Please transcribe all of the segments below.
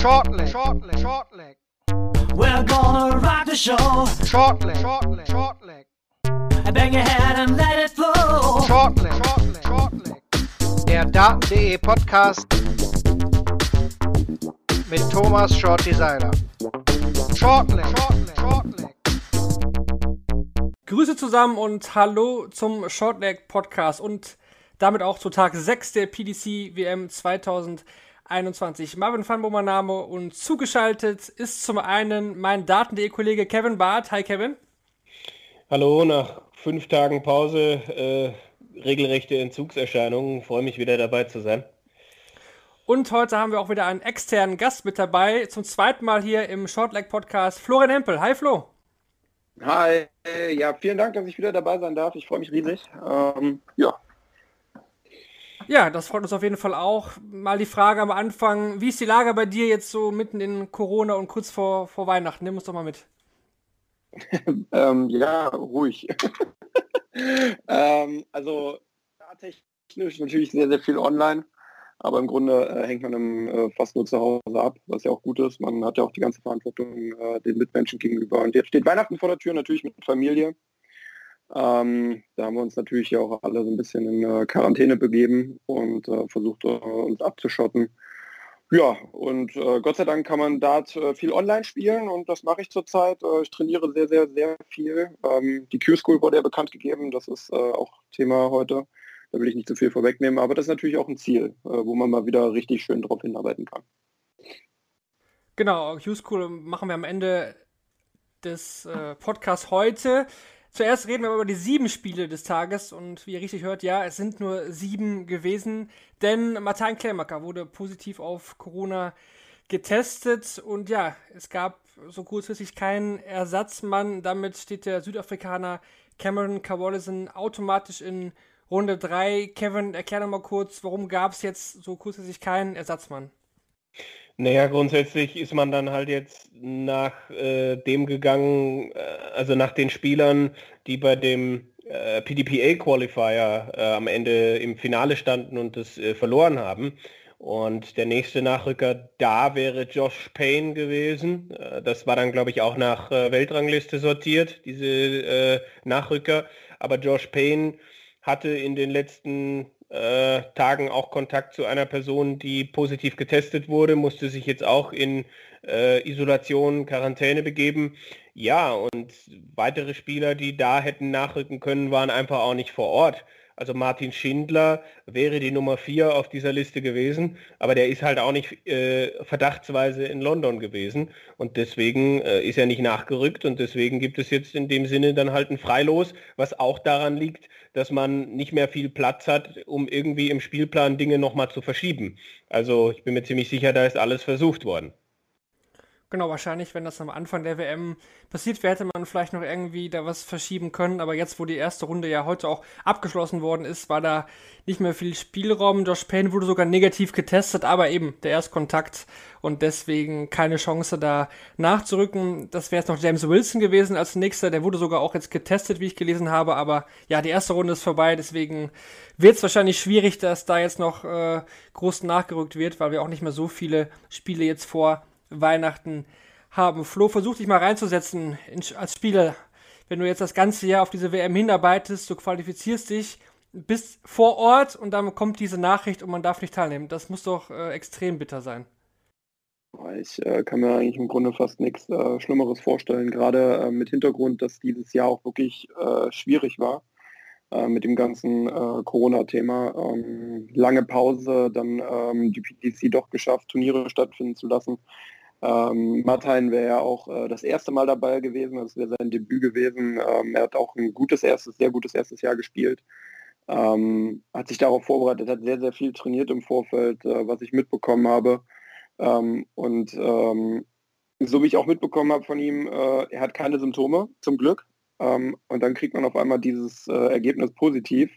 Shortleg, shortleg, shortleg. We're gonna rock the show. Shortleg, shortleg, shortleg. Bang your head and let it flow. Shortleg, shortleg, shortleg. Der Daten.de Podcast mit Thomas Shorty Seiler. Shortleg, shortleg, shortleg. Grüße zusammen und hallo zum Shortleg Podcast und damit auch zu Tag 6 der PDC WM 2021. Marvin Fanbo mein Name und zugeschaltet ist zum einen mein Daten.de Kollege Kevin Barth. Hi Kevin. Hallo, nach fünf Tagen Pause, äh, regelrechte Entzugserscheinungen. Freue mich wieder dabei zu sein. Und heute haben wir auch wieder einen externen Gast mit dabei. Zum zweiten Mal hier im Shortleg Podcast Florian Hempel. Hi Flo. Hi, ja, vielen Dank, dass ich wieder dabei sein darf. Ich freue mich riesig. Ähm, ja, ja, das freut uns auf jeden Fall auch. Mal die Frage am Anfang, wie ist die Lage bei dir jetzt so mitten in Corona und kurz vor, vor Weihnachten? Nimm uns doch mal mit. ähm, ja, ruhig. ähm, also technisch natürlich sehr, sehr viel online, aber im Grunde äh, hängt man im, äh, fast nur zu Hause ab, was ja auch gut ist. Man hat ja auch die ganze Verantwortung äh, den Mitmenschen gegenüber. Und jetzt steht Weihnachten vor der Tür, natürlich mit Familie. Ähm, da haben wir uns natürlich auch alle so ein bisschen in äh, Quarantäne begeben und äh, versucht, äh, uns abzuschotten. Ja, und äh, Gott sei Dank kann man Dart äh, viel online spielen und das mache ich zurzeit. Äh, ich trainiere sehr, sehr, sehr viel. Ähm, die Q-School wurde ja bekannt gegeben, das ist auch Thema heute. Da will ich nicht zu viel vorwegnehmen, aber das ist natürlich auch ein Ziel, wo man mal wieder richtig schön drauf hinarbeiten kann. Genau, Q-School machen wir am Ende des Podcasts heute. Zuerst reden wir über die sieben Spiele des Tages und wie ihr richtig hört, ja, es sind nur sieben gewesen, denn Martin Klemacker wurde positiv auf Corona getestet und ja, es gab so kurzfristig keinen Ersatzmann. Damit steht der Südafrikaner Cameron Cawallison automatisch in Runde 3. Kevin, erklär doch mal kurz, warum gab es jetzt so kurzfristig keinen Ersatzmann? Naja, grundsätzlich ist man dann halt jetzt nach äh, dem gegangen, äh, also nach den Spielern, die bei dem äh, PDPA-Qualifier äh, am Ende im Finale standen und das äh, verloren haben. Und der nächste Nachrücker da wäre Josh Payne gewesen. Äh, das war dann, glaube ich, auch nach Weltrangliste sortiert, diese Nachrücker. Aber Josh Payne hatte in den letzten äh, Tagen auch Kontakt zu einer Person, die positiv getestet wurde, musste sich jetzt auch in äh, Isolation, Quarantäne begeben. Ja, und weitere Spieler, die da hätten nachrücken können, waren einfach auch nicht vor Ort. Also Martin Schindler wäre die Nummer 4 auf dieser Liste gewesen, aber der ist halt auch nicht äh, verdachtsweise in London gewesen und deswegen äh, ist er nicht nachgerückt und deswegen gibt es jetzt in dem Sinne dann halt ein Freilos, was auch daran liegt, dass man nicht mehr viel Platz hat, um irgendwie im Spielplan Dinge nochmal zu verschieben. Also ich bin mir ziemlich sicher, da ist alles versucht worden. Genau, wahrscheinlich, wenn das am Anfang der WM passiert wäre, hätte man vielleicht noch irgendwie da was verschieben können. Aber jetzt, wo die erste Runde ja heute auch abgeschlossen worden ist, war da nicht mehr viel Spielraum. Josh Payne wurde sogar negativ getestet, aber eben der Erstkontakt und deswegen keine Chance da nachzurücken. Das wäre jetzt noch James Wilson gewesen als nächster. Der wurde sogar auch jetzt getestet, wie ich gelesen habe. Aber ja, die erste Runde ist vorbei, deswegen wird es wahrscheinlich schwierig, dass da jetzt noch äh, groß nachgerückt wird, weil wir auch nicht mehr so viele Spiele jetzt vor Weihnachten haben. Flo, versuch dich mal reinzusetzen in, als Spieler. Wenn du jetzt das ganze Jahr auf diese WM hinarbeitest, du qualifizierst dich, bist vor Ort und dann kommt diese Nachricht und man darf nicht teilnehmen. Das muss doch äh, extrem bitter sein. Ich äh, kann mir eigentlich im Grunde fast nichts äh, Schlimmeres vorstellen, gerade äh, mit Hintergrund, dass dieses Jahr auch wirklich äh, schwierig war äh, mit dem ganzen Corona-Thema. Ähm, lange Pause, dann ähm, die PDC doch geschafft, Turniere stattfinden zu lassen. Ähm, Martin wäre ja auch äh, das erste Mal dabei gewesen, das wäre sein Debüt gewesen. Ähm, er hat auch ein gutes erstes, sehr gutes erstes Jahr gespielt. Ähm, hat sich darauf vorbereitet, hat sehr, sehr viel trainiert im Vorfeld, äh, was ich mitbekommen habe. Ähm, und ähm, so wie ich auch mitbekommen habe von ihm, äh, er hat keine Symptome, zum Glück. Ähm, und dann kriegt man auf einmal dieses äh, Ergebnis positiv.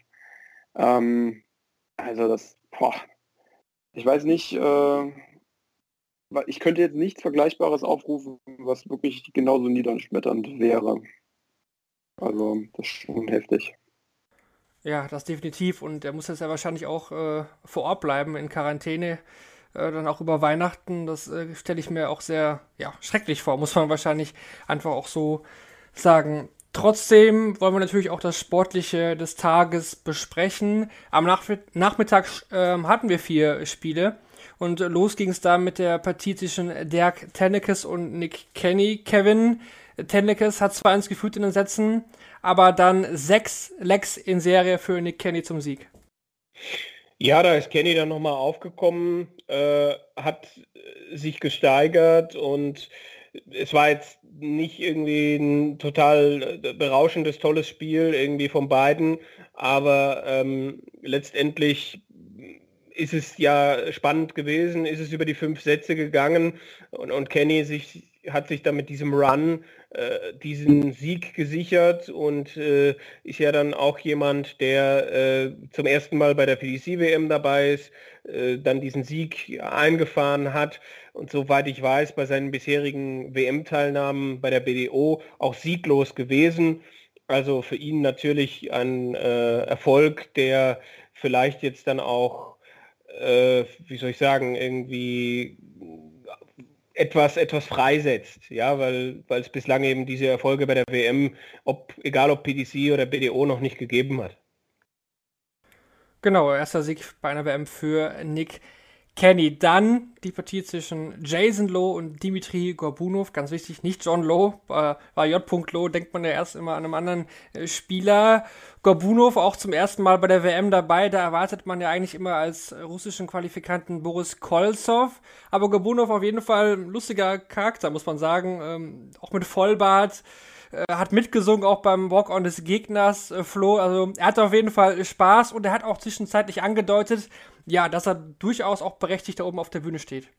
also das, boah, ich weiß nicht, äh, ich könnte jetzt nichts Vergleichbares aufrufen, was wirklich genauso niederschmetternd wäre. Also das ist schon heftig. Ja, das definitiv. Und er muss jetzt ja wahrscheinlich auch äh, vor Ort bleiben in Quarantäne. äh, dann auch über Weihnachten. Das äh, stelle ich mir auch sehr ja, schrecklich vor, muss man wahrscheinlich einfach auch so sagen. Trotzdem wollen wir natürlich auch das Sportliche des Tages besprechen. Am Nach Nachmittag äh, hatten wir vier Spiele. Und los ging es da mit der Partie zwischen Dirk Tennekes und Nick Kenny. Kevin Tennekes hat zwar 1 geführt in den Sätzen, aber dann sechs Lecks in Serie für Nick Kenny zum Sieg. Ja, da ist Kenny dann nochmal aufgekommen, äh, hat sich gesteigert und es war jetzt nicht irgendwie ein total berauschendes, tolles Spiel irgendwie von beiden, aber ähm, letztendlich ist es ja spannend gewesen, ist es über die fünf Sätze gegangen und, und Kenny sich, hat sich dann mit diesem Run äh, diesen Sieg gesichert und äh, ist ja dann auch jemand, der äh, zum ersten Mal bei der PDC-WM dabei ist, äh, dann diesen Sieg eingefahren hat und soweit ich weiß, bei seinen bisherigen WM-Teilnahmen bei der BDO auch sieglos gewesen. Also für ihn natürlich ein äh, Erfolg, der vielleicht jetzt dann auch äh, wie soll ich sagen, irgendwie etwas, etwas freisetzt, ja, weil, es bislang eben diese Erfolge bei der WM, ob, egal ob PDC oder BDO, noch nicht gegeben hat. Genau, erster Sieg bei einer WM für Nick Kenny. Dann die Partie zwischen Jason Lowe und Dimitri Gorbunov. Ganz wichtig, nicht John Lowe, äh, war J. Lowe, denkt man ja erst immer an einem anderen äh, Spieler. Gorbunov auch zum ersten Mal bei der WM dabei. Da erwartet man ja eigentlich immer als russischen Qualifikanten Boris Kolzov. Aber Gorbunov auf jeden Fall ein lustiger Charakter, muss man sagen. Ähm, auch mit Vollbart äh, hat mitgesungen auch beim Walk-on des Gegners, äh, Flo. Also er hat auf jeden Fall Spaß und er hat auch zwischenzeitlich angedeutet, ja, dass er durchaus auch berechtigt da oben auf der Bühne steht.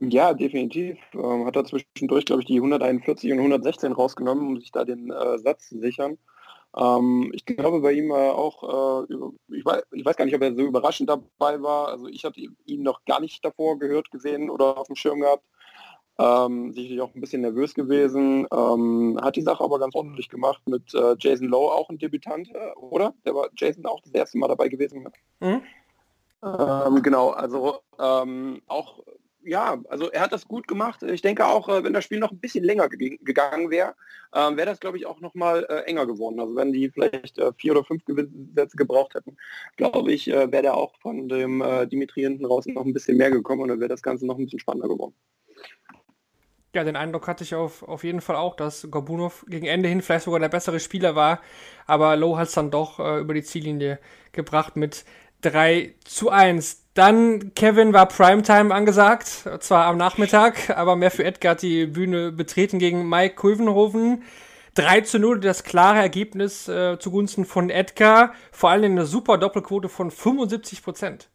Ja, definitiv. Ähm, hat er zwischendurch, glaube ich, die 141 und 116 rausgenommen, um sich da den äh, Satz zu sichern. Ähm, ich glaube bei ihm äh, auch, äh, ich, weiß, ich, weiß, gar nicht, ob er so überraschend dabei war. Also ich habe ihn noch gar nicht davor gehört, gesehen oder auf dem Schirm gehabt. Ähm, sicherlich auch ein bisschen nervös gewesen. Ähm, hat die Sache aber ganz ordentlich gemacht mit äh, Jason Lowe, auch ein Debütant, äh, oder? Der war Jason auch das erste Mal dabei gewesen. Mhm. Ähm, genau, also ähm, auch, ja, also er hat das gut gemacht. Ich denke auch, äh, wenn das Spiel noch ein bisschen länger ge gegangen wäre, ähm, wäre das, glaube ich, auch noch mal äh, enger geworden. Also wenn die vielleicht äh, vier oder fünf Sätze gebraucht hätten, glaube ich, äh, wäre der auch von dem Dimitri hinten raus noch ein bisschen mehr gekommen und dann wäre das Ganze noch ein bisschen spannender geworden. Ja, den Eindruck hatte ich auf, auf jeden Fall auch, dass Gorbunov gegen Ende hin vielleicht sogar der bessere Spieler war, aber Low hat es dann doch äh, über die Ziellinie gebracht mit 3 zu 1. Dann Kevin war Primetime angesagt, zwar am Nachmittag, aber mehr für Edgar hat die Bühne betreten gegen Mike Kulvenhoven. 3 zu 0, das klare Ergebnis äh, zugunsten von Edgar, vor allem eine super Doppelquote von 75 Prozent.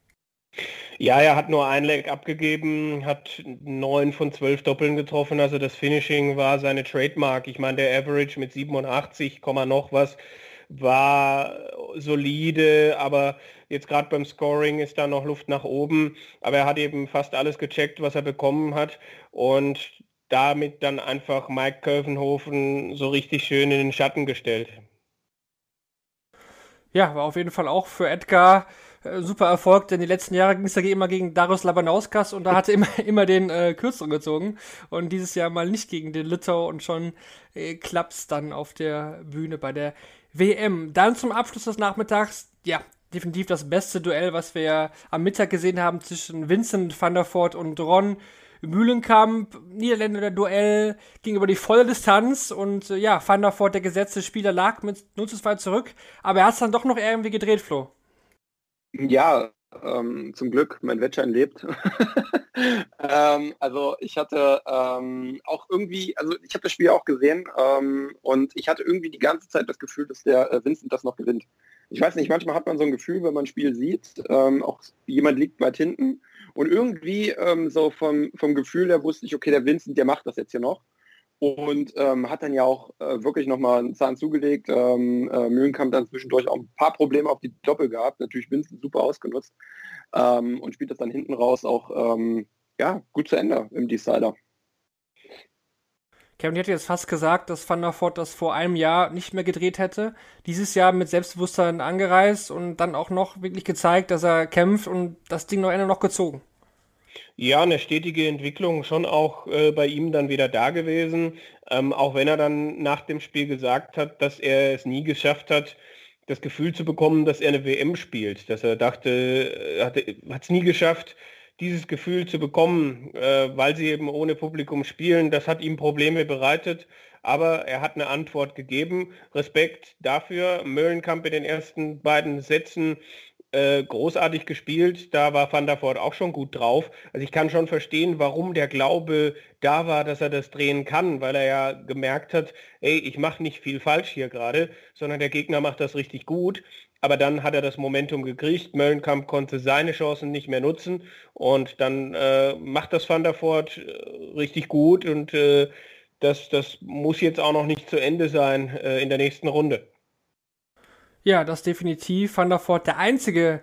Ja, er hat nur ein Leg abgegeben, hat neun von zwölf Doppeln getroffen, also das Finishing war seine Trademark. Ich meine, der Average mit 87, noch was war solide, aber jetzt gerade beim Scoring ist da noch Luft nach oben. Aber er hat eben fast alles gecheckt, was er bekommen hat und damit dann einfach Mike Kövenhofen so richtig schön in den Schatten gestellt. Ja, war auf jeden Fall auch für Edgar äh, super Erfolg, denn die letzten Jahre ging es ja immer gegen Darius Labanauskas und da hatte immer, immer den äh, Kürzeren gezogen. Und dieses Jahr mal nicht gegen den Litau und schon äh, klappt's dann auf der Bühne bei der WM. Dann zum Abschluss des Nachmittags, ja, definitiv das beste Duell, was wir am Mittag gesehen haben zwischen Vincent van der Voort und Ron Mühlenkamp, Niederländer Duell ging über die volle Distanz und äh, ja, Van der Voort, der gesetzte Spieler, lag mit 0 zu 2 zurück, aber er hat es dann doch noch irgendwie gedreht, Flo. Ja, ähm, zum Glück, mein Wettschein lebt. ähm, also ich hatte ähm, auch irgendwie, also ich habe das Spiel auch gesehen ähm, und ich hatte irgendwie die ganze Zeit das Gefühl, dass der äh, Vincent das noch gewinnt. Ich weiß nicht, manchmal hat man so ein Gefühl, wenn man ein Spiel sieht, ähm, auch jemand liegt weit hinten und irgendwie ähm, so vom, vom Gefühl her wusste ich, okay, der Vincent, der macht das jetzt hier noch und ähm, hat dann ja auch äh, wirklich nochmal einen Zahn zugelegt. Ähm, äh, Mühlenkamp dann zwischendurch auch ein paar Probleme auf die Doppel gehabt, natürlich Vincent super ausgenutzt ähm, und spielt das dann hinten raus auch ähm, ja, gut zu Ende im Decider. Kevin hätte jetzt fast gesagt, dass Van der Voort das vor einem Jahr nicht mehr gedreht hätte. Dieses Jahr mit Selbstbewusstsein angereist und dann auch noch wirklich gezeigt, dass er kämpft und das Ding noch Ende noch gezogen. Ja, eine stetige Entwicklung schon auch äh, bei ihm dann wieder da gewesen. Ähm, auch wenn er dann nach dem Spiel gesagt hat, dass er es nie geschafft hat, das Gefühl zu bekommen, dass er eine WM spielt. Dass er dachte, er hat es nie geschafft, dieses Gefühl zu bekommen, äh, weil sie eben ohne Publikum spielen. Das hat ihm Probleme bereitet, aber er hat eine Antwort gegeben. Respekt dafür. Möllenkamp in den ersten beiden Sätzen äh, großartig gespielt. Da war Van der Voort auch schon gut drauf. Also ich kann schon verstehen, warum der Glaube da war, dass er das drehen kann, weil er ja gemerkt hat, ey, ich mache nicht viel falsch hier gerade, sondern der Gegner macht das richtig gut. Aber dann hat er das Momentum gekriegt. Möllenkamp konnte seine Chancen nicht mehr nutzen und dann äh, macht das Van der Voort äh, richtig gut und äh, das, das muss jetzt auch noch nicht zu Ende sein in der nächsten Runde. Ja, das definitiv. Van der Voort der einzige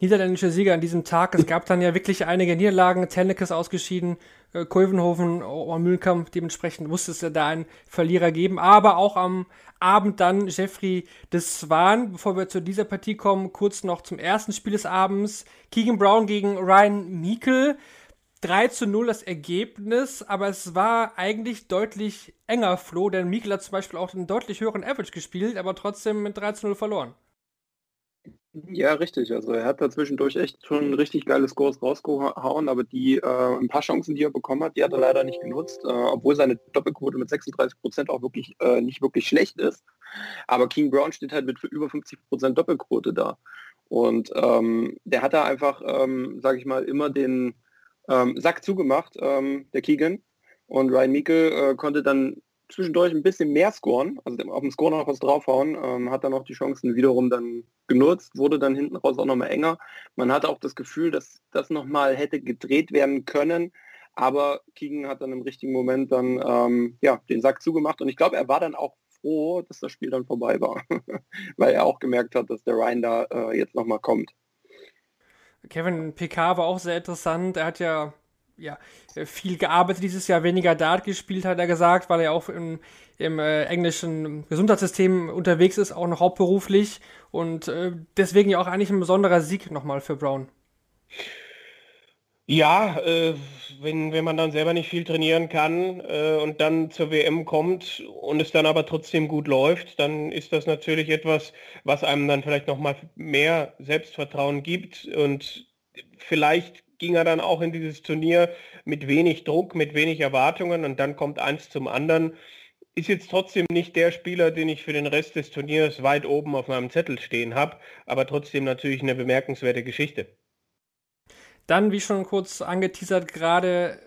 niederländische Sieger an diesem Tag. Es gab dann ja wirklich einige Niederlagen. Tennekes ausgeschieden, äh, Koivenhofen, oh, Mühlkamp. Dementsprechend musste es ja da einen Verlierer geben. Aber auch am Abend dann Jeffrey de Swan. Bevor wir zu dieser Partie kommen, kurz noch zum ersten Spiel des Abends. Keegan Brown gegen Ryan Meikle. 3 zu 0 das Ergebnis, aber es war eigentlich deutlich enger, Flo, denn Mikkel hat zum Beispiel auch einen deutlich höheren Average gespielt, aber trotzdem mit 3 zu 0 verloren. Ja, richtig. Also er hat da zwischendurch echt schon richtig geile Scores rausgehauen, aber die äh, ein paar Chancen, die er bekommen hat, die hat er leider nicht genutzt, äh, obwohl seine Doppelquote mit 36 Prozent auch wirklich äh, nicht wirklich schlecht ist. Aber King Brown steht halt mit über 50 Prozent Doppelquote da. Und ähm, der hat da einfach, ähm, sage ich mal, immer den ähm, Sack zugemacht, ähm, der Keegan. Und Ryan Meikle äh, konnte dann zwischendurch ein bisschen mehr scoren, also auf dem Score noch was draufhauen, ähm, hat dann auch die Chancen wiederum dann genutzt, wurde dann hinten raus auch nochmal enger. Man hatte auch das Gefühl, dass das nochmal hätte gedreht werden können, aber Keegan hat dann im richtigen Moment dann ähm, ja, den Sack zugemacht und ich glaube, er war dann auch froh, dass das Spiel dann vorbei war, weil er auch gemerkt hat, dass der Ryan da äh, jetzt nochmal kommt. Kevin PK war auch sehr interessant. Er hat ja, ja viel gearbeitet dieses Jahr, weniger Dart gespielt, hat er gesagt, weil er auch im, im äh, englischen Gesundheitssystem unterwegs ist, auch noch hauptberuflich. Und äh, deswegen ja auch eigentlich ein besonderer Sieg nochmal für Brown. Ja, äh, wenn, wenn man dann selber nicht viel trainieren kann äh, und dann zur WM kommt und es dann aber trotzdem gut läuft, dann ist das natürlich etwas, was einem dann vielleicht nochmal mehr Selbstvertrauen gibt und vielleicht ging er dann auch in dieses Turnier mit wenig Druck, mit wenig Erwartungen und dann kommt eins zum anderen. Ist jetzt trotzdem nicht der Spieler, den ich für den Rest des Turniers weit oben auf meinem Zettel stehen habe, aber trotzdem natürlich eine bemerkenswerte Geschichte. Dann, wie schon kurz angeteasert, gerade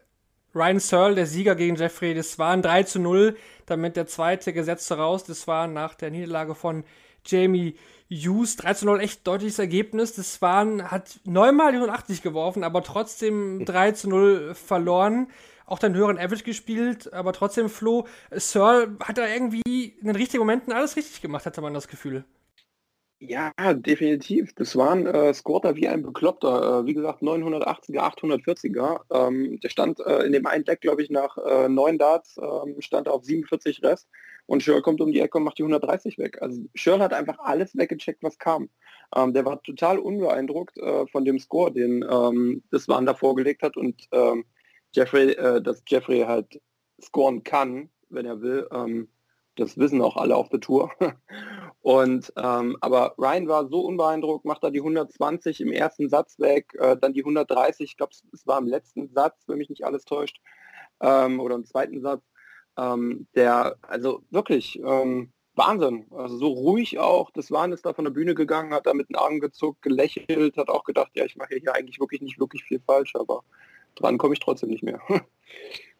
Ryan Searle, der Sieger gegen Jeffrey das war ein 3 zu 0, damit der zweite Gesetzte raus. Das war nach der Niederlage von Jamie Hughes. 3 zu 0, echt deutliches Ergebnis. Das waren, hat neunmal die 180 geworfen, aber trotzdem 3 zu 0 verloren. Auch den höheren Average gespielt, aber trotzdem Flo. Searle hat da irgendwie in den richtigen Momenten alles richtig gemacht, hatte man das Gefühl. Ja, definitiv. Das waren äh, Scorer wie ein Bekloppter. Äh, wie gesagt, 980er, 840er. Ähm, der stand äh, in dem einen Deck, glaube ich, nach äh, neun Darts, ähm, stand auf 47 Rest. Und Schirl kommt um die Ecke und macht die 130 weg. Also Schirl hat einfach alles weggecheckt, was kam. Ähm, der war total unbeeindruckt äh, von dem Score, den ähm, das Waren da vorgelegt hat. Und ähm, Jeffrey, äh, dass Jeffrey halt scoren kann, wenn er will. Ähm, das wissen auch alle auf der Tour. Und ähm, aber Ryan war so unbeeindruckt, macht da die 120 im ersten Satz weg, äh, dann die 130, ich glaube, es war im letzten Satz, wenn mich nicht alles täuscht, ähm, oder im zweiten Satz. Ähm, der, also wirklich ähm, Wahnsinn. Also so ruhig auch. Das Wahn ist da von der Bühne gegangen, hat da mit den Armen gezuckt, gelächelt, hat auch gedacht, ja, ich mache hier eigentlich wirklich nicht wirklich viel falsch, aber dran komme ich trotzdem nicht mehr.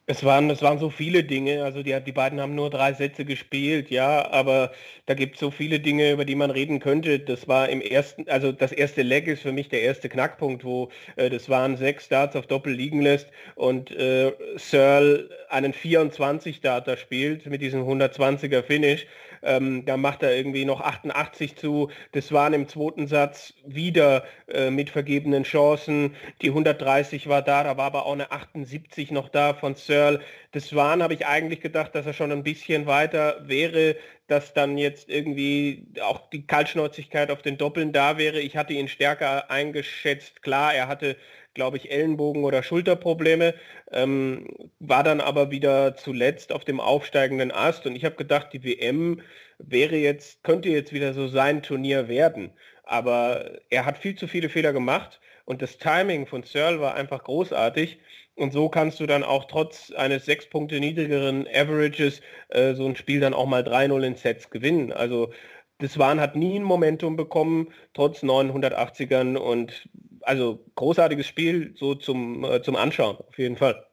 Es waren, es waren so viele Dinge, also die, die beiden haben nur drei Sätze gespielt, ja, aber da gibt es so viele Dinge, über die man reden könnte. Das war im ersten, also das erste Leg ist für mich der erste Knackpunkt, wo äh, das waren sechs Starts auf Doppel liegen lässt und äh, Searle einen 24 Starter spielt mit diesem 120er Finish, ähm, da macht er irgendwie noch 88 zu. Das waren im zweiten Satz wieder äh, mit vergebenen Chancen. Die 130 war da, da war aber auch eine 78 noch da von Searle. Das waren, habe ich eigentlich gedacht, dass er schon ein bisschen weiter wäre, dass dann jetzt irgendwie auch die Kaltschnäuzigkeit auf den Doppeln da wäre. Ich hatte ihn stärker eingeschätzt. Klar, er hatte glaube ich, Ellenbogen- oder Schulterprobleme, ähm, war dann aber wieder zuletzt auf dem aufsteigenden Ast und ich habe gedacht, die WM wäre jetzt, könnte jetzt wieder so sein Turnier werden. Aber er hat viel zu viele Fehler gemacht und das Timing von Searle war einfach großartig. Und so kannst du dann auch trotz eines sechs Punkte niedrigeren Averages äh, so ein Spiel dann auch mal 3-0 in Sets gewinnen. Also das Waren hat nie ein Momentum bekommen, trotz 980ern und also großartiges Spiel so zum, äh, zum Anschauen, auf jeden Fall.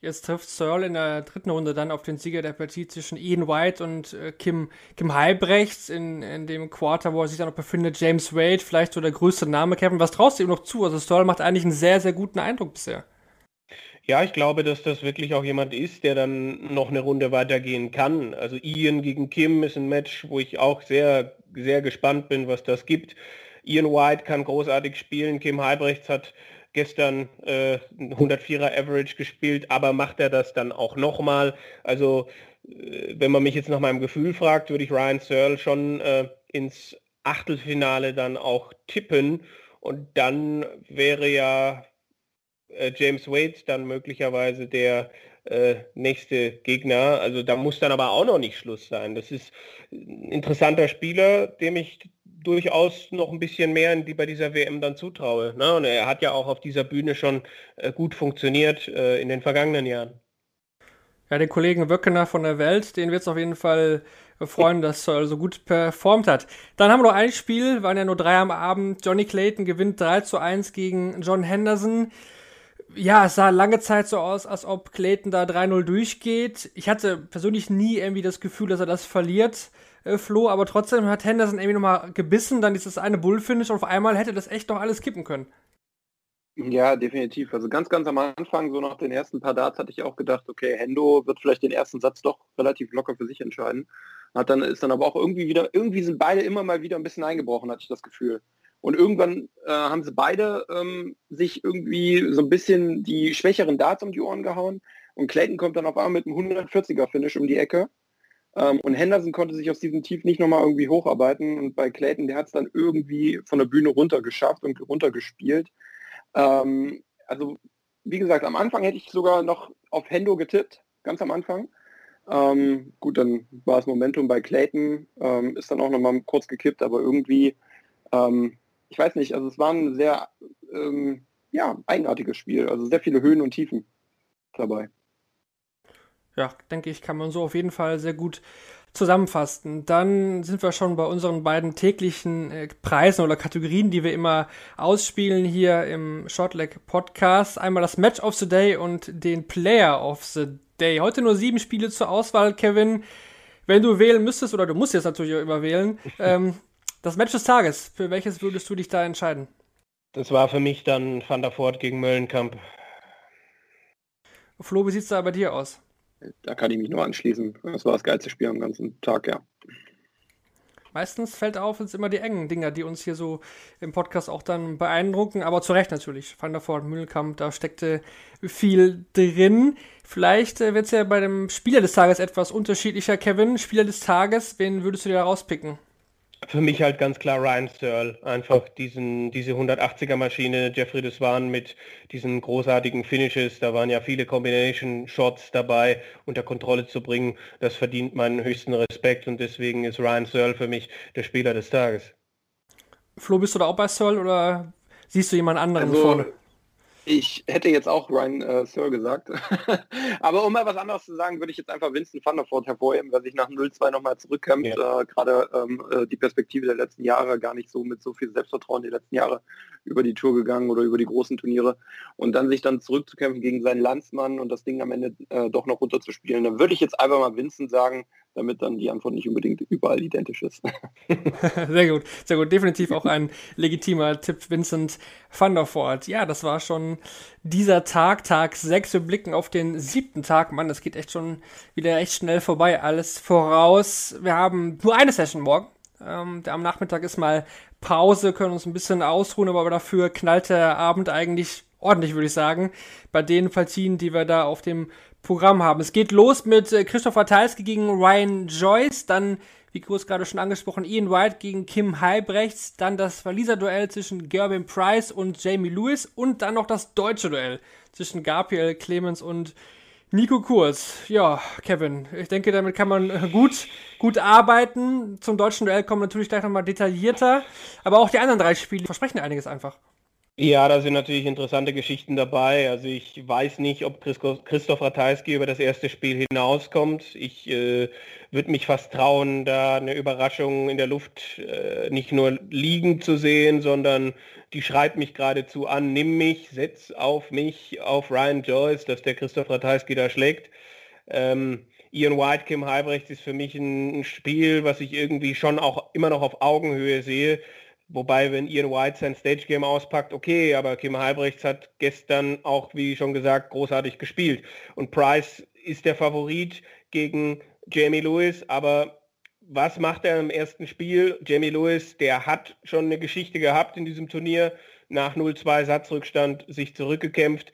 Jetzt trifft Searle in der dritten Runde dann auf den Sieger der Partie zwischen Ian White und äh, Kim, Kim Halbrechts in, in dem Quarter, wo er sich dann noch befindet. James Wade, vielleicht so der größte Name. Kevin, was traust du ihm noch zu? Also Searle macht eigentlich einen sehr, sehr guten Eindruck bisher. Ja, ich glaube, dass das wirklich auch jemand ist, der dann noch eine Runde weitergehen kann. Also Ian gegen Kim ist ein Match, wo ich auch sehr, sehr gespannt bin, was das gibt. Ian White kann großartig spielen. Kim Halbrechts hat gestern äh, 104er Average gespielt, aber macht er das dann auch nochmal? Also äh, wenn man mich jetzt nach meinem Gefühl fragt, würde ich Ryan Searle schon äh, ins Achtelfinale dann auch tippen und dann wäre ja äh, James Wade dann möglicherweise der äh, nächste Gegner. Also da muss dann aber auch noch nicht Schluss sein. Das ist ein interessanter Spieler, dem ich durchaus noch ein bisschen mehr die, bei dieser WM dann zutraue. Ne? Und er hat ja auch auf dieser Bühne schon äh, gut funktioniert äh, in den vergangenen Jahren. Ja, den Kollegen Wöckener von der Welt, den wird es auf jeden Fall freuen, dass er so gut performt hat. Dann haben wir noch ein Spiel, waren ja nur drei am Abend. Johnny Clayton gewinnt 3 zu 1 gegen John Henderson. Ja, es sah lange Zeit so aus, als ob Clayton da 3-0 durchgeht. Ich hatte persönlich nie irgendwie das Gefühl, dass er das verliert äh, Flo, aber trotzdem hat Henderson irgendwie nochmal gebissen, dann ist das eine Bullfinish und auf einmal hätte das echt noch alles kippen können. Ja, definitiv. Also ganz, ganz am Anfang, so nach den ersten paar Darts, hatte ich auch gedacht, okay, Hendo wird vielleicht den ersten Satz doch relativ locker für sich entscheiden. Hat dann ist dann aber auch irgendwie wieder, irgendwie sind beide immer mal wieder ein bisschen eingebrochen, hatte ich das Gefühl. Und irgendwann äh, haben sie beide ähm, sich irgendwie so ein bisschen die schwächeren Darts um die Ohren gehauen. Und Clayton kommt dann auf einmal mit einem 140er Finish um die Ecke. Ähm, und Henderson konnte sich aus diesem Tief nicht nochmal irgendwie hocharbeiten. Und bei Clayton, der hat es dann irgendwie von der Bühne runter geschafft und runtergespielt. Ähm, also, wie gesagt, am Anfang hätte ich sogar noch auf Hendo getippt, ganz am Anfang. Ähm, gut, dann war das Momentum bei Clayton, ähm, ist dann auch nochmal kurz gekippt, aber irgendwie, ähm, ich weiß nicht, also es war ein sehr ähm, ja, eigenartiges Spiel, also sehr viele Höhen und Tiefen dabei ja, denke ich, kann man so auf jeden Fall sehr gut zusammenfassen. Dann sind wir schon bei unseren beiden täglichen äh, Preisen oder Kategorien, die wir immer ausspielen hier im Shortleg Podcast. Einmal das Match of the Day und den Player of the Day. Heute nur sieben Spiele zur Auswahl, Kevin. Wenn du wählen müsstest, oder du musst jetzt natürlich auch immer wählen, ähm, das Match des Tages, für welches würdest du dich da entscheiden? Das war für mich dann Van der Voort gegen Möllenkamp. Flo, wie sieht es da bei dir aus? da kann ich mich nur anschließen. Das war das geilste Spiel am ganzen Tag, ja. Meistens fällt auf, es immer die engen Dinger, die uns hier so im Podcast auch dann beeindrucken, aber zu Recht natürlich. Van der Voort, Mühlenkamp, da steckte viel drin. Vielleicht äh, wird es ja bei dem Spieler des Tages etwas unterschiedlicher, Kevin. Spieler des Tages, wen würdest du dir da rauspicken? Für mich halt ganz klar Ryan Searle. Einfach diesen, diese 180er Maschine, Jeffrey Deswan mit diesen großartigen Finishes. Da waren ja viele Combination Shots dabei, unter Kontrolle zu bringen. Das verdient meinen höchsten Respekt und deswegen ist Ryan Searle für mich der Spieler des Tages. Flo, bist du da auch bei Searle oder siehst du jemand anderen also, vorne? Ich hätte jetzt auch Ryan äh, Sir gesagt. Aber um mal was anderes zu sagen, würde ich jetzt einfach Vincent van der Voort hervorheben, weil sich nach 0-2 nochmal zurückkämpft. Ja. Äh, Gerade ähm, äh, die Perspektive der letzten Jahre gar nicht so mit so viel Selbstvertrauen die letzten Jahre über die Tour gegangen oder über die großen Turniere. Und dann sich dann zurückzukämpfen gegen seinen Landsmann und das Ding am Ende äh, doch noch runterzuspielen. Dann würde ich jetzt einfach mal Vincent sagen, damit dann die Antwort nicht unbedingt überall identisch ist. sehr gut, sehr gut. Definitiv auch ein legitimer Tipp, Vincent van der Voort. Ja, das war schon dieser Tag, Tag 6. Wir blicken auf den siebten Tag. Mann, das geht echt schon wieder echt schnell vorbei. Alles voraus. Wir haben nur eine Session morgen. Ähm, am Nachmittag ist mal Pause, können uns ein bisschen ausruhen, aber dafür knallt der Abend eigentlich ordentlich, würde ich sagen, bei den Partien, die wir da auf dem Programm haben. Es geht los mit äh, Christoph Ratajski gegen Ryan Joyce, dann, wie kurz gerade schon angesprochen, Ian White gegen Kim Halbrechts, dann das Verlieser-Duell zwischen Gerben Price und Jamie Lewis und dann noch das deutsche Duell zwischen Gabriel Clemens und Nico Kurz. Ja, Kevin, ich denke, damit kann man äh, gut, gut arbeiten. Zum deutschen Duell kommen natürlich gleich nochmal detaillierter, aber auch die anderen drei Spiele versprechen einiges einfach. Ja, da sind natürlich interessante Geschichten dabei. Also ich weiß nicht, ob Christoph Ratajski über das erste Spiel hinauskommt. Ich äh, würde mich fast trauen, da eine Überraschung in der Luft äh, nicht nur liegen zu sehen, sondern die schreibt mich geradezu an, nimm mich, setz auf mich, auf Ryan Joyce, dass der Christoph Ratajski da schlägt. Ähm, Ian White, Kim Halbrechts ist für mich ein Spiel, was ich irgendwie schon auch immer noch auf Augenhöhe sehe Wobei, wenn Ian White sein Stage Game auspackt, okay, aber Kim Halbrechts hat gestern auch, wie schon gesagt, großartig gespielt. Und Price ist der Favorit gegen Jamie Lewis, aber was macht er im ersten Spiel? Jamie Lewis, der hat schon eine Geschichte gehabt in diesem Turnier, nach 0-2 Satzrückstand sich zurückgekämpft.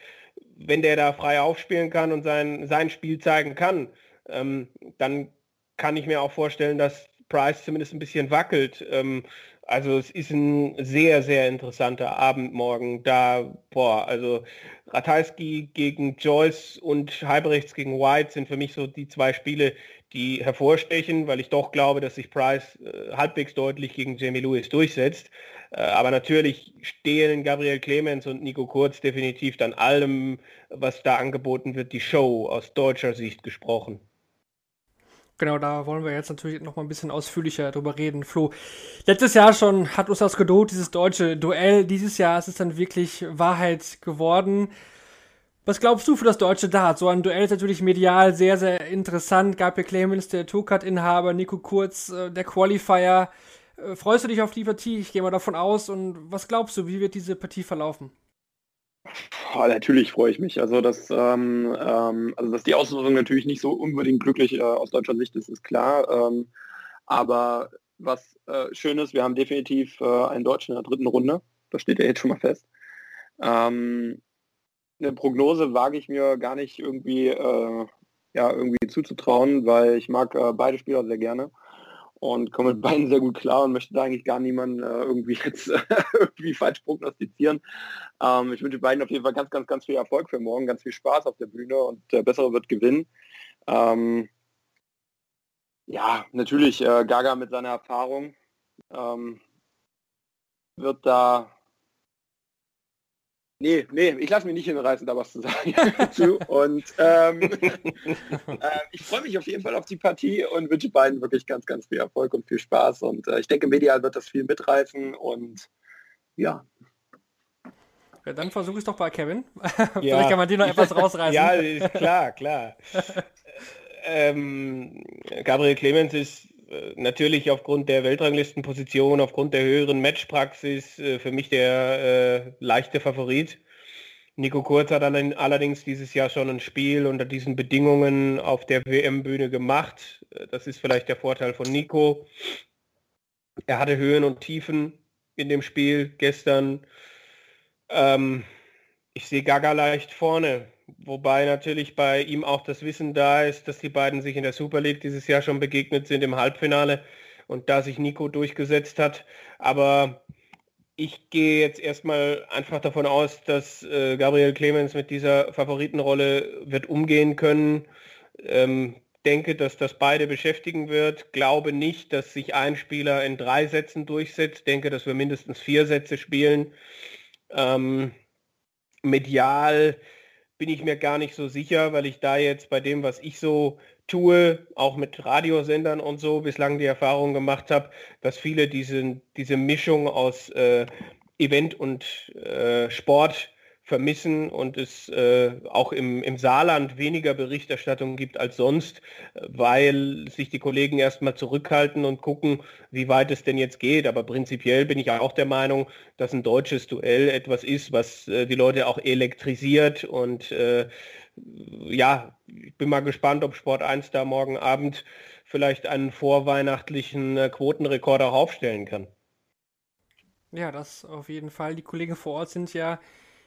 Wenn der da frei aufspielen kann und sein, sein Spiel zeigen kann, ähm, dann kann ich mir auch vorstellen, dass Price zumindest ein bisschen wackelt. Ähm, also es ist ein sehr, sehr interessanter Abend morgen. Da, boah, also Ratajski gegen Joyce und Halbrechts gegen White sind für mich so die zwei Spiele, die hervorstechen, weil ich doch glaube, dass sich Price äh, halbwegs deutlich gegen Jamie Lewis durchsetzt. Äh, aber natürlich stehen Gabriel Clemens und Nico Kurz definitiv dann allem, was da angeboten wird, die Show aus deutscher Sicht gesprochen. Genau, da wollen wir jetzt natürlich noch mal ein bisschen ausführlicher drüber reden. Flo, letztes Jahr schon hat uns das gedroht, dieses deutsche Duell. Dieses Jahr ist es dann wirklich Wahrheit geworden. Was glaubst du für das deutsche Dart? So ein Duell ist natürlich medial sehr, sehr interessant. Gabriel Clemens, der Tourcard-Inhaber, Nico Kurz, äh, der Qualifier. Äh, freust du dich auf die Partie? Ich gehe mal davon aus. Und was glaubst du, wie wird diese Partie verlaufen? Oh, natürlich freue ich mich. Also dass, ähm, ähm, also dass die Auslosung natürlich nicht so unbedingt glücklich äh, aus deutscher Sicht ist, ist klar. Ähm, aber was äh, schön ist, wir haben definitiv äh, einen Deutschen in der dritten Runde. Das steht ja jetzt schon mal fest. Ähm, eine Prognose wage ich mir gar nicht irgendwie, äh, ja, irgendwie zuzutrauen, weil ich mag äh, beide Spieler sehr gerne und komme mit beiden sehr gut klar und möchte da eigentlich gar niemanden äh, irgendwie jetzt irgendwie falsch prognostizieren. Ähm, ich wünsche beiden auf jeden Fall ganz, ganz, ganz viel Erfolg für morgen, ganz viel Spaß auf der Bühne und der Bessere wird gewinnen. Ähm, ja, natürlich, äh, Gaga mit seiner Erfahrung ähm, wird da Nee, nee, ich lasse mich nicht hinreißen, da was zu sagen. und ähm, äh, ich freue mich auf jeden Fall auf die Partie und wünsche beiden wirklich ganz, ganz viel Erfolg und viel Spaß. Und äh, ich denke, medial wird das viel mitreißen und ja. ja dann versuche ich es doch bei Kevin. Ja. Vielleicht kann man dir noch etwas rausreißen. ja, klar, klar. ähm, Gabriel Clemens ist natürlich aufgrund der Weltranglistenposition, aufgrund der höheren Matchpraxis äh, für mich der äh, leichte Favorit. Nico Kurz hat dann allerdings dieses Jahr schon ein Spiel unter diesen Bedingungen auf der WM-Bühne gemacht. Äh, das ist vielleicht der Vorteil von Nico. Er hatte Höhen und Tiefen in dem Spiel gestern. Ähm, ich sehe Gaga leicht vorne. Wobei natürlich bei ihm auch das Wissen da ist, dass die beiden sich in der Super League dieses Jahr schon begegnet sind im Halbfinale und da sich Nico durchgesetzt hat. Aber ich gehe jetzt erstmal einfach davon aus, dass äh, Gabriel Clemens mit dieser Favoritenrolle wird umgehen können. Ähm, denke, dass das beide beschäftigen wird. Glaube nicht, dass sich ein Spieler in drei Sätzen durchsetzt. Denke, dass wir mindestens vier Sätze spielen. Ähm, medial bin ich mir gar nicht so sicher, weil ich da jetzt bei dem, was ich so tue, auch mit Radiosendern und so bislang die Erfahrung gemacht habe, dass viele diese, diese Mischung aus äh, Event und äh, Sport vermissen und es äh, auch im, im Saarland weniger Berichterstattung gibt als sonst, weil sich die Kollegen erstmal zurückhalten und gucken, wie weit es denn jetzt geht. Aber prinzipiell bin ich auch der Meinung, dass ein deutsches Duell etwas ist, was äh, die Leute auch elektrisiert und äh, ja, ich bin mal gespannt, ob Sport 1 da morgen Abend vielleicht einen vorweihnachtlichen äh, Quotenrekord auch aufstellen kann. Ja, das auf jeden Fall. Die Kollegen vor Ort sind ja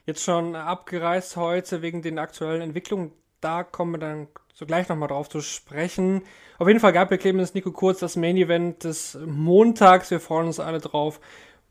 jetzt schon abgereist heute wegen den aktuellen Entwicklungen. Da kommen wir dann so gleich nochmal drauf zu sprechen. Auf jeden Fall gab Gabriel Clemens Nico Kurz das Main Event des Montags. Wir freuen uns alle drauf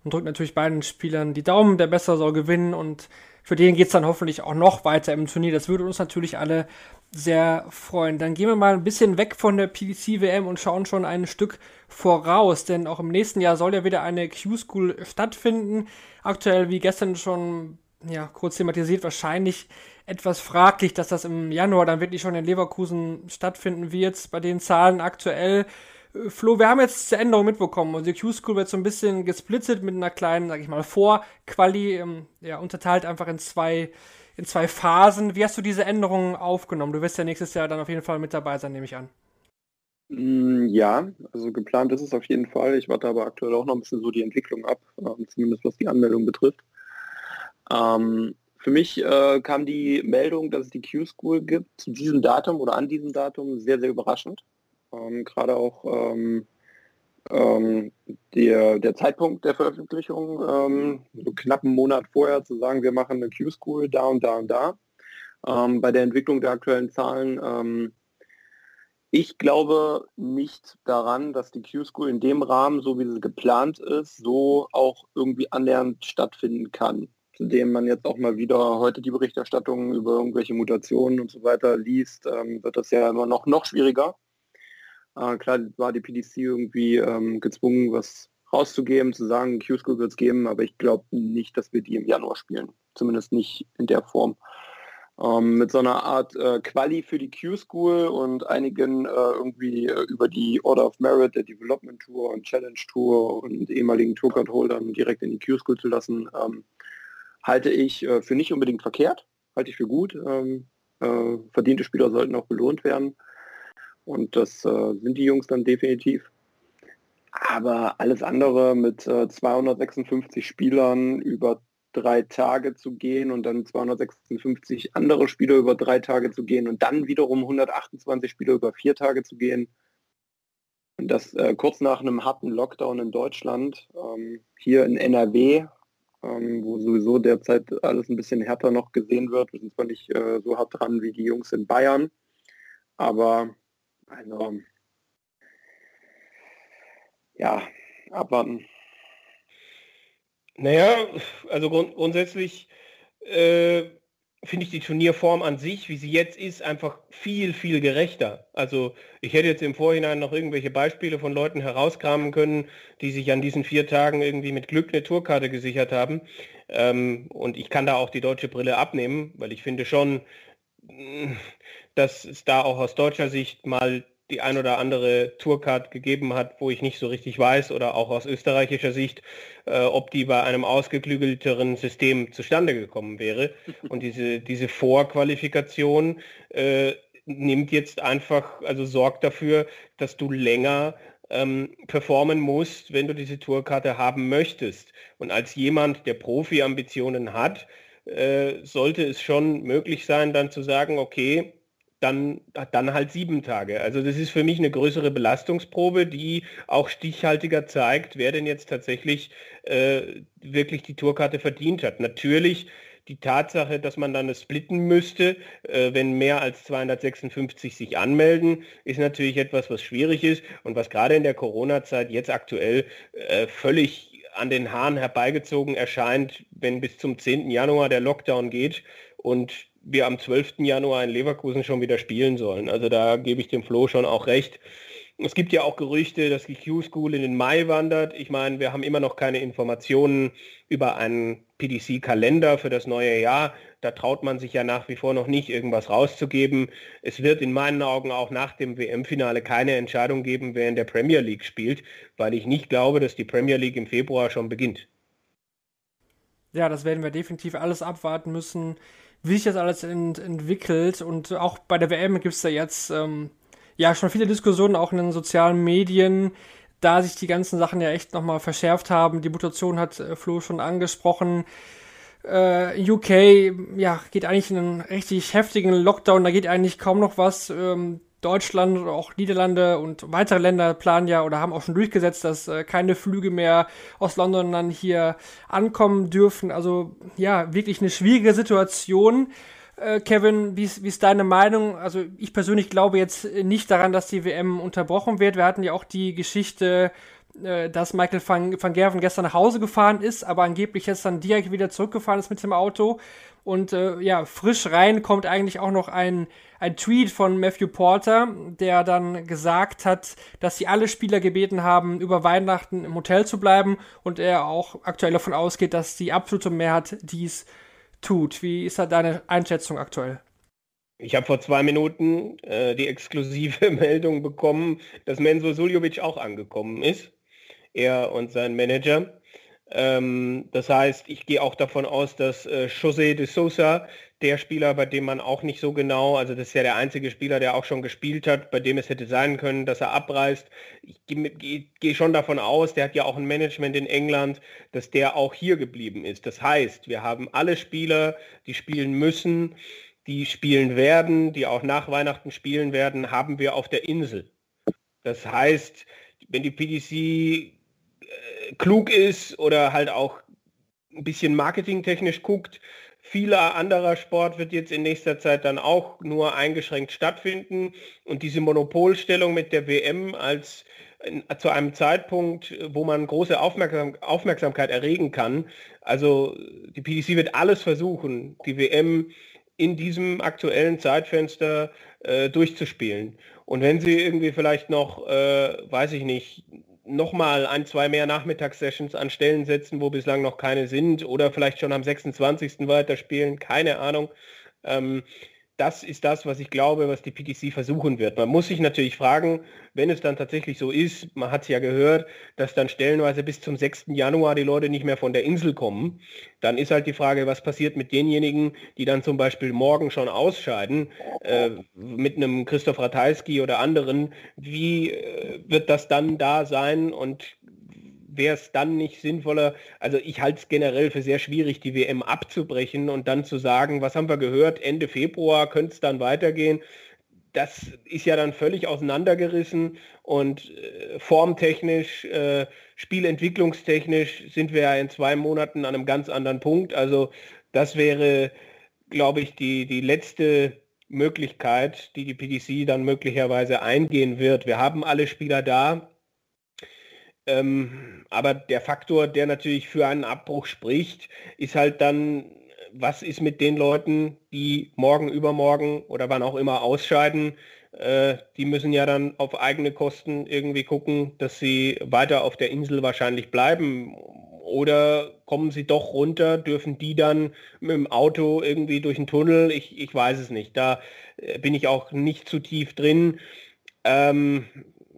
und drücken natürlich beiden Spielern die Daumen. Der Besser soll gewinnen und für den geht es dann hoffentlich auch noch weiter im Turnier. Das würde uns natürlich alle sehr freuen. Dann gehen wir mal ein bisschen weg von der PDC-WM und schauen schon ein Stück voraus, denn auch im nächsten Jahr soll ja wieder eine Q-School stattfinden. Aktuell, wie gestern schon ja, kurz thematisiert, wahrscheinlich etwas fraglich, dass das im Januar dann wirklich schon in Leverkusen stattfinden wird. Bei den Zahlen aktuell. Äh, Flo, wir haben jetzt die Änderung mitbekommen. Unsere Q-School wird so ein bisschen gesplittet mit einer kleinen, sag ich mal, Vorquali, ähm, ja, unterteilt einfach in zwei, in zwei Phasen. Wie hast du diese Änderungen aufgenommen? Du wirst ja nächstes Jahr dann auf jeden Fall mit dabei sein, nehme ich an. Mm, ja, also geplant ist es auf jeden Fall. Ich warte aber aktuell auch noch ein bisschen so die Entwicklung ab, ähm, zumindest was die Anmeldung betrifft. Ähm, für mich äh, kam die Meldung, dass es die Q-School gibt, zu diesem Datum oder an diesem Datum sehr, sehr überraschend. Ähm, Gerade auch ähm, ähm, der, der Zeitpunkt der Veröffentlichung, ähm, so knapp einen Monat vorher zu sagen, wir machen eine Q-School da und da und da. Ähm, bei der Entwicklung der aktuellen Zahlen ähm, ich glaube nicht daran, dass die Q-School in dem Rahmen, so wie sie geplant ist, so auch irgendwie annähernd stattfinden kann dem man jetzt auch mal wieder heute die Berichterstattung über irgendwelche Mutationen und so weiter liest, ähm, wird das ja immer noch, noch schwieriger. Äh, klar war die PDC irgendwie ähm, gezwungen, was rauszugeben, zu sagen, Q-School wird es geben, aber ich glaube nicht, dass wir die im Januar spielen. Zumindest nicht in der Form. Ähm, mit so einer Art äh, Quali für die Q-School und einigen äh, irgendwie äh, über die Order of Merit, der Development Tour und Challenge Tour und ehemaligen Tourcard-Holdern direkt in die Q-School zu lassen, ähm, halte ich äh, für nicht unbedingt verkehrt, halte ich für gut. Ähm, äh, verdiente Spieler sollten auch belohnt werden. Und das äh, sind die Jungs dann definitiv. Aber alles andere mit 256 äh, Spielern über drei Tage zu gehen und dann 256 andere Spieler über drei Tage zu gehen und dann wiederum 128 Spieler über vier Tage zu gehen. Und das äh, kurz nach einem harten Lockdown in Deutschland, ähm, hier in NRW ähm, wo sowieso derzeit alles ein bisschen härter noch gesehen wird. Wir sind zwar nicht äh, so hart dran wie die Jungs in Bayern, aber also ja, abwarten. Naja, also grund grundsätzlich äh, finde ich die Turnierform an sich, wie sie jetzt ist, einfach viel, viel gerechter. Also ich hätte jetzt im Vorhinein noch irgendwelche Beispiele von Leuten herauskramen können, die sich an diesen vier Tagen irgendwie mit Glück eine Tourkarte gesichert haben. Ähm, und ich kann da auch die deutsche Brille abnehmen, weil ich finde schon, dass es da auch aus deutscher Sicht mal die ein oder andere Tourcard gegeben hat, wo ich nicht so richtig weiß oder auch aus österreichischer Sicht, äh, ob die bei einem ausgeklügelteren System zustande gekommen wäre. Und diese, diese Vorqualifikation äh, nimmt jetzt einfach, also sorgt dafür, dass du länger ähm, performen musst, wenn du diese Tourkarte haben möchtest. Und als jemand, der Profi-Ambitionen hat, äh, sollte es schon möglich sein, dann zu sagen, okay, dann, dann halt sieben Tage. Also das ist für mich eine größere Belastungsprobe, die auch stichhaltiger zeigt, wer denn jetzt tatsächlich äh, wirklich die Tourkarte verdient hat. Natürlich die Tatsache, dass man dann es splitten müsste, äh, wenn mehr als 256 sich anmelden, ist natürlich etwas, was schwierig ist und was gerade in der Corona-Zeit jetzt aktuell äh, völlig an den Haaren herbeigezogen erscheint, wenn bis zum 10. Januar der Lockdown geht und wir am 12. Januar in Leverkusen schon wieder spielen sollen. Also da gebe ich dem Flo schon auch recht. Es gibt ja auch Gerüchte, dass die Q-School in den Mai wandert. Ich meine, wir haben immer noch keine Informationen über einen PDC-Kalender für das neue Jahr. Da traut man sich ja nach wie vor noch nicht, irgendwas rauszugeben. Es wird in meinen Augen auch nach dem WM-Finale keine Entscheidung geben, wer in der Premier League spielt, weil ich nicht glaube, dass die Premier League im Februar schon beginnt. Ja, das werden wir definitiv alles abwarten müssen, wie sich das alles ent entwickelt. Und auch bei der WM gibt es da jetzt ähm, ja schon viele Diskussionen, auch in den sozialen Medien, da sich die ganzen Sachen ja echt nochmal verschärft haben. Die Mutation hat äh, Flo schon angesprochen. Äh, UK ja, geht eigentlich in einen richtig heftigen Lockdown, da geht eigentlich kaum noch was. Ähm, Deutschland oder auch Niederlande und weitere Länder planen ja oder haben auch schon durchgesetzt, dass äh, keine Flüge mehr aus London dann hier ankommen dürfen. Also ja, wirklich eine schwierige Situation. Äh, Kevin, wie ist, deine Meinung? Also ich persönlich glaube jetzt nicht daran, dass die WM unterbrochen wird. Wir hatten ja auch die Geschichte äh, dass Michael van, van Gerven gestern nach Hause gefahren ist, aber angeblich jetzt dann direkt wieder zurückgefahren ist mit dem Auto. Und äh, ja, frisch rein kommt eigentlich auch noch ein, ein Tweet von Matthew Porter, der dann gesagt hat, dass sie alle Spieler gebeten haben, über Weihnachten im Hotel zu bleiben und er auch aktuell davon ausgeht, dass die absolute Mehrheit dies tut. Wie ist da deine Einschätzung aktuell? Ich habe vor zwei Minuten äh, die exklusive Meldung bekommen, dass Menzo Suljovic auch angekommen ist er und sein Manager. Ähm, das heißt, ich gehe auch davon aus, dass äh, José de Sousa, der Spieler, bei dem man auch nicht so genau, also das ist ja der einzige Spieler, der auch schon gespielt hat, bei dem es hätte sein können, dass er abreist. Ich gehe geh, schon davon aus, der hat ja auch ein Management in England, dass der auch hier geblieben ist. Das heißt, wir haben alle Spieler, die spielen müssen, die spielen werden, die auch nach Weihnachten spielen werden, haben wir auf der Insel. Das heißt, wenn die PDC klug ist oder halt auch ein bisschen marketingtechnisch guckt. Vieler anderer Sport wird jetzt in nächster Zeit dann auch nur eingeschränkt stattfinden. Und diese Monopolstellung mit der WM als zu einem Zeitpunkt, wo man große Aufmerksam, Aufmerksamkeit erregen kann. Also die PDC wird alles versuchen, die WM in diesem aktuellen Zeitfenster äh, durchzuspielen. Und wenn sie irgendwie vielleicht noch, äh, weiß ich nicht, nochmal ein, zwei mehr Nachmittagssessions an Stellen setzen, wo bislang noch keine sind oder vielleicht schon am 26. weiterspielen, keine Ahnung. Ähm, das ist das, was ich glaube, was die PTC versuchen wird. Man muss sich natürlich fragen, wenn es dann tatsächlich so ist, man hat es ja gehört, dass dann stellenweise bis zum 6. Januar die Leute nicht mehr von der Insel kommen, dann ist halt die Frage, was passiert mit denjenigen, die dann zum Beispiel morgen schon ausscheiden, äh, mit einem Christoph Ratajski oder anderen, wie äh, wird das dann da sein und wäre es dann nicht sinnvoller, also ich halte es generell für sehr schwierig, die WM abzubrechen und dann zu sagen, was haben wir gehört, Ende Februar könnte es dann weitergehen. Das ist ja dann völlig auseinandergerissen und äh, formtechnisch, äh, spielentwicklungstechnisch sind wir ja in zwei Monaten an einem ganz anderen Punkt. Also das wäre, glaube ich, die, die letzte Möglichkeit, die die PDC dann möglicherweise eingehen wird. Wir haben alle Spieler da, ähm, aber der Faktor, der natürlich für einen Abbruch spricht, ist halt dann, was ist mit den Leuten, die morgen, übermorgen oder wann auch immer ausscheiden. Äh, die müssen ja dann auf eigene Kosten irgendwie gucken, dass sie weiter auf der Insel wahrscheinlich bleiben. Oder kommen sie doch runter, dürfen die dann mit dem Auto irgendwie durch den Tunnel? Ich, ich weiß es nicht. Da äh, bin ich auch nicht zu tief drin. Ähm,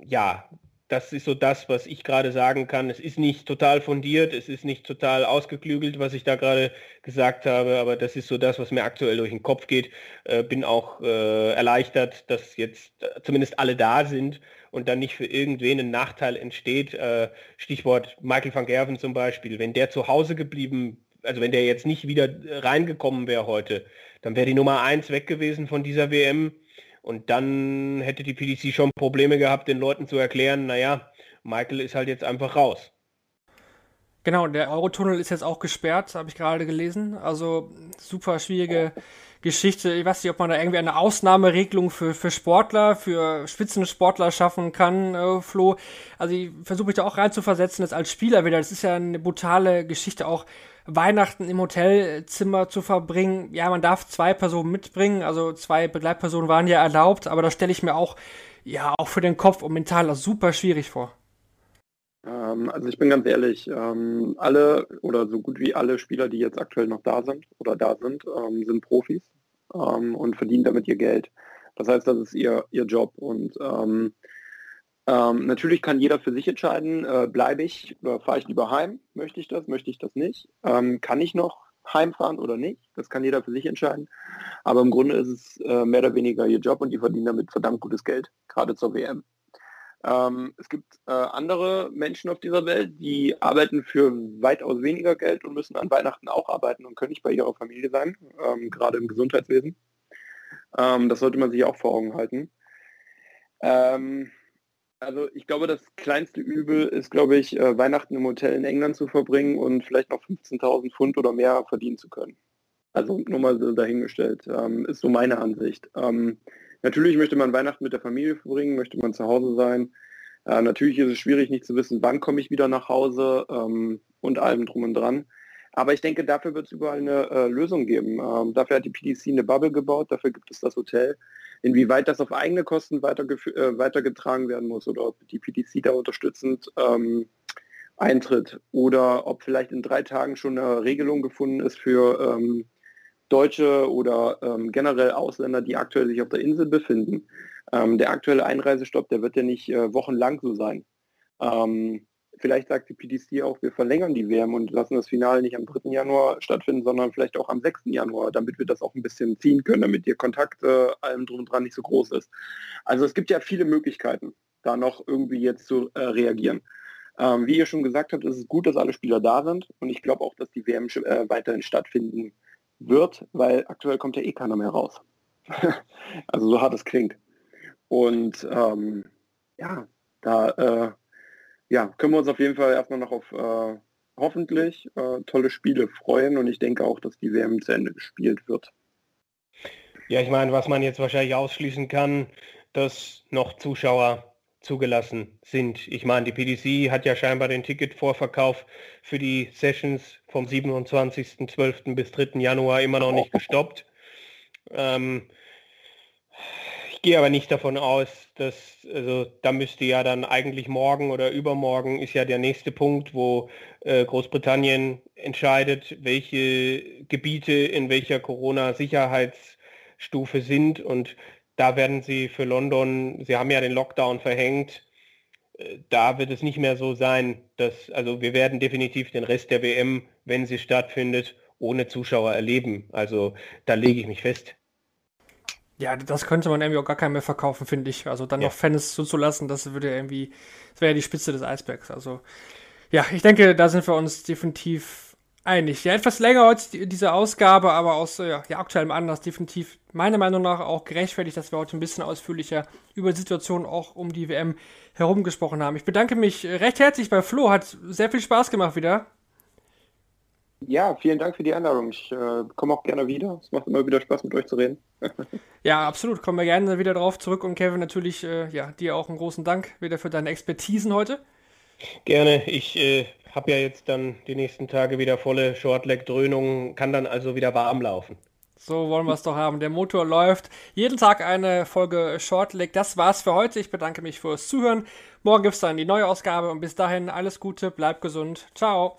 ja, das ist so das, was ich gerade sagen kann. Es ist nicht total fundiert, es ist nicht total ausgeklügelt, was ich da gerade gesagt habe, aber das ist so das, was mir aktuell durch den Kopf geht. Äh, bin auch äh, erleichtert, dass jetzt äh, zumindest alle da sind und dann nicht für irgendwen ein Nachteil entsteht. Äh, Stichwort Michael van Gerven zum Beispiel. Wenn der zu Hause geblieben, also wenn der jetzt nicht wieder reingekommen wäre heute, dann wäre die Nummer eins weg gewesen von dieser WM und dann hätte die PDC schon Probleme gehabt, den Leuten zu erklären, naja, Michael ist halt jetzt einfach raus. Genau, der Eurotunnel ist jetzt auch gesperrt, habe ich gerade gelesen. Also super schwierige Geschichte. Ich weiß nicht, ob man da irgendwie eine Ausnahmeregelung für, für Sportler, für Spitzensportler schaffen kann, äh, Flo. Also ich versuche mich da auch reinzuversetzen, das als Spieler wieder. Das ist ja eine brutale Geschichte auch Weihnachten im Hotelzimmer zu verbringen. Ja, man darf zwei Personen mitbringen, also zwei Begleitpersonen waren ja erlaubt, aber da stelle ich mir auch, ja, auch für den Kopf und mental super schwierig vor. Ähm, also ich bin ganz ehrlich, ähm, alle oder so gut wie alle Spieler, die jetzt aktuell noch da sind oder da sind, ähm, sind Profis und verdienen damit ihr Geld. Das heißt, das ist ihr, ihr Job und ähm, Ähm, natürlich kann jeder für sich entscheiden, äh, bleibe ich oder fahre ich lieber heim? Möchte ich das, möchte ich das nicht? Ähm, kann ich noch heimfahren oder nicht? Das kann jeder für sich entscheiden. Aber im Grunde ist es äh, mehr oder weniger ihr Job und die verdienen damit verdammt gutes Geld, gerade zur WM. Ähm, es gibt äh, andere Menschen auf dieser Welt, die arbeiten für weitaus weniger Geld und müssen an Weihnachten auch arbeiten und können nicht bei ihrer Familie sein, ähm, gerade im Gesundheitswesen. Ähm, das sollte man sich auch vor Augen halten. Also ich glaube, das kleinste Übel ist, glaube ich, äh, Weihnachten im Hotel in England zu verbringen und vielleicht noch 15.000 Pfund oder mehr verdienen zu können. Also nur mal so dahingestellt, ähm, ist so meine Ansicht. Ähm, natürlich möchte man Weihnachten mit der Familie verbringen, möchte man zu Hause sein. Äh, natürlich ist es schwierig, nicht zu wissen, wann komme ich wieder nach Hause ähm, und allem drum und dran. Aber ich denke, dafür wird es überall eine äh, Lösung geben. Ähm, dafür hat die PDC eine Bubble gebaut, dafür gibt es das Hotel. Inwieweit das auf eigene Kosten äh, weitergetragen werden muss oder ob die PDC da unterstützend ähm, eintritt oder ob vielleicht in drei Tagen schon eine Regelung gefunden ist für ähm, Deutsche oder ähm, generell Ausländer, die aktuell sich auf der Insel befinden. Ähm, der aktuelle Einreisestopp, der wird ja nicht äh, wochenlang so sein. Ähm, vielleicht sagt die PDC auch, wir verlängern die WM und lassen das Finale nicht am 3. Januar stattfinden, sondern vielleicht auch am 6. Januar, damit wir das auch ein bisschen ziehen können, damit ihr Kontakt äh, allem drum und dran nicht so groß ist. Also es gibt ja viele Möglichkeiten, da noch irgendwie jetzt zu äh, reagieren. Ähm, wie ihr schon gesagt habt, ist es gut, dass alle Spieler da sind und ich glaube auch, dass die WM äh, weiterhin stattfinden wird, weil aktuell kommt ja eh keiner mehr raus. also so hart es klingt. Und ähm, ja, da äh, ja, können wir uns auf jeden Fall erstmal noch auf äh, hoffentlich äh, tolle Spiele freuen und ich denke auch, dass die WM zu Ende gespielt wird. Ja, ich meine, was man jetzt wahrscheinlich ausschließen kann, dass noch Zuschauer zugelassen sind. Ich meine, die PDC hat ja scheinbar den Ticketvorverkauf für die Sessions vom 27.12. bis 3. Januar immer noch nicht gestoppt. Ähm, gehe aber nicht davon aus, dass, also da müsste ja dann eigentlich morgen oder übermorgen ist ja der nächste Punkt, wo äh, Großbritannien entscheidet, welche Gebiete in welcher Corona-Sicherheitsstufe sind und da werden sie für London, sie haben ja den Lockdown verhängt, äh, da wird es nicht mehr so sein, dass, also wir werden definitiv den Rest der WM, wenn sie stattfindet, ohne Zuschauer erleben. Also da lege ich mich fest. Ja, das könnte man irgendwie auch gar keinem mehr verkaufen, finde ich. Also dann ja. noch Fans zuzulassen, das würde irgendwie, das wäre ja die Spitze des Eisbergs. Also ja, ich denke, da sind wir uns definitiv einig. Ja, etwas länger heute diese Ausgabe, aber aus ja, ja, aktuellem Anlass definitiv meiner Meinung nach auch gerechtfertigt, dass wir heute ein bisschen ausführlicher über die Situation auch um die WM herum gesprochen haben. Ich bedanke mich recht herzlich bei Flo, hat sehr viel Spaß gemacht wieder. Ja, vielen Dank für die Einladung. Ich äh, komme auch gerne wieder. Es macht immer wieder Spaß, mit euch zu reden. ja, absolut. Kommen wir gerne wieder drauf zurück. Und Kevin, natürlich, äh, ja, dir auch einen großen Dank wieder für deine Expertisen heute. Gerne. Ich äh, habe ja jetzt dann die nächsten Tage wieder volle Shortleg-Dröhnung, kann dann also wieder warm laufen. So wollen wir es doch haben. Der Motor läuft. Jeden Tag eine Folge Shortleg. Das war's für heute. Ich bedanke mich fürs Zuhören. Morgen gibt es dann die neue Ausgabe und bis dahin alles Gute, bleibt gesund. Ciao.